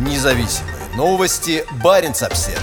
Независимые новости. Барин обсерва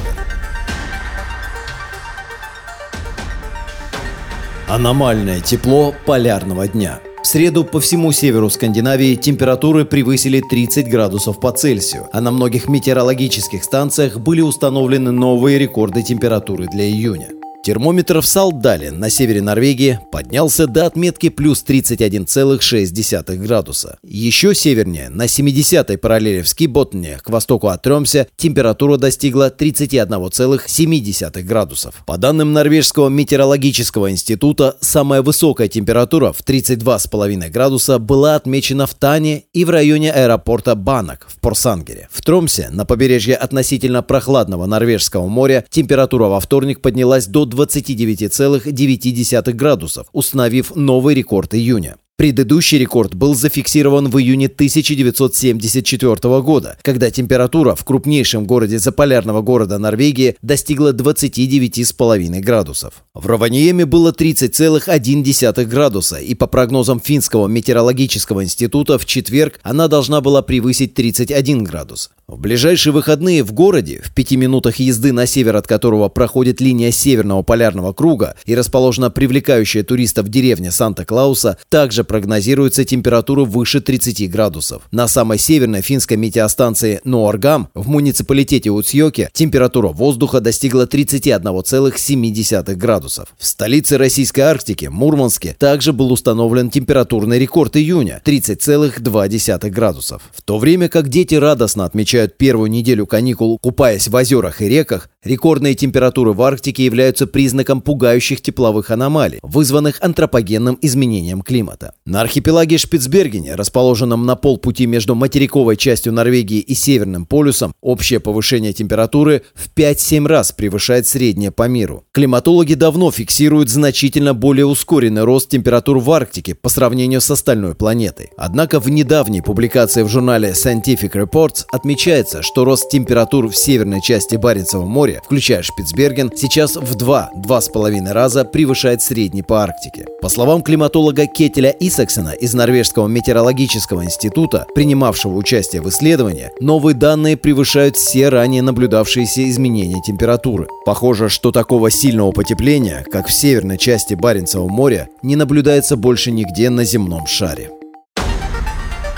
Аномальное тепло полярного дня. В среду по всему северу Скандинавии температуры превысили 30 градусов по Цельсию, а на многих метеорологических станциях были установлены новые рекорды температуры для июня. Термометр в Салдале на севере Норвегии поднялся до отметки плюс 31,6 градуса. Еще севернее, на 70-й параллели в Скиботне, к востоку от Тремся, температура достигла 31,7 градусов. По данным Норвежского метеорологического института, самая высокая температура в 32,5 градуса была отмечена в Тане и в районе аэропорта Банак в Порсангере. В Тромсе, на побережье относительно прохладного Норвежского моря, температура во вторник поднялась до 29,9 градусов, установив новый рекорд июня. Предыдущий рекорд был зафиксирован в июне 1974 года, когда температура в крупнейшем городе заполярного города Норвегии достигла 29,5 градусов. В Раваниеме было 30,1 градуса, и по прогнозам Финского метеорологического института в четверг она должна была превысить 31 градус. В ближайшие выходные в городе, в пяти минутах езды на север от которого проходит линия Северного полярного круга и расположена привлекающая туристов деревня Санта-Клауса, также прогнозируется температура выше 30 градусов. На самой северной финской метеостанции Нуаргам в муниципалитете Уцьёке температура воздуха достигла 31,7 градусов. В столице Российской Арктики, Мурманске, также был установлен температурный рекорд июня – 30,2 градусов. В то время как дети радостно отмечают первую неделю каникул, купаясь в озерах и реках, рекордные температуры в Арктике являются признаком пугающих тепловых аномалий, вызванных антропогенным изменением климата. На архипелаге Шпицбергене, расположенном на полпути между материковой частью Норвегии и Северным полюсом, общее повышение температуры в 5-7 раз превышает среднее по миру. Климатологи давно фиксируют значительно более ускоренный рост температур в Арктике по сравнению с остальной планетой. Однако в недавней публикации в журнале Scientific Reports отмечается, что рост температур в северной части Баренцева моря, включая Шпицберген, сейчас в 2-2,5 раза превышает средний по Арктике. По словам климатолога Кетеля Исаксена из Норвежского метеорологического института, принимавшего участие в исследовании, новые данные превышают все ранее наблюдавшиеся изменения температуры. Похоже, что такого сильного потепления, как в северной части Баренцева моря, не наблюдается больше нигде на земном шаре.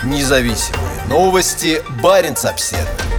Независимые новости. Барин обседный.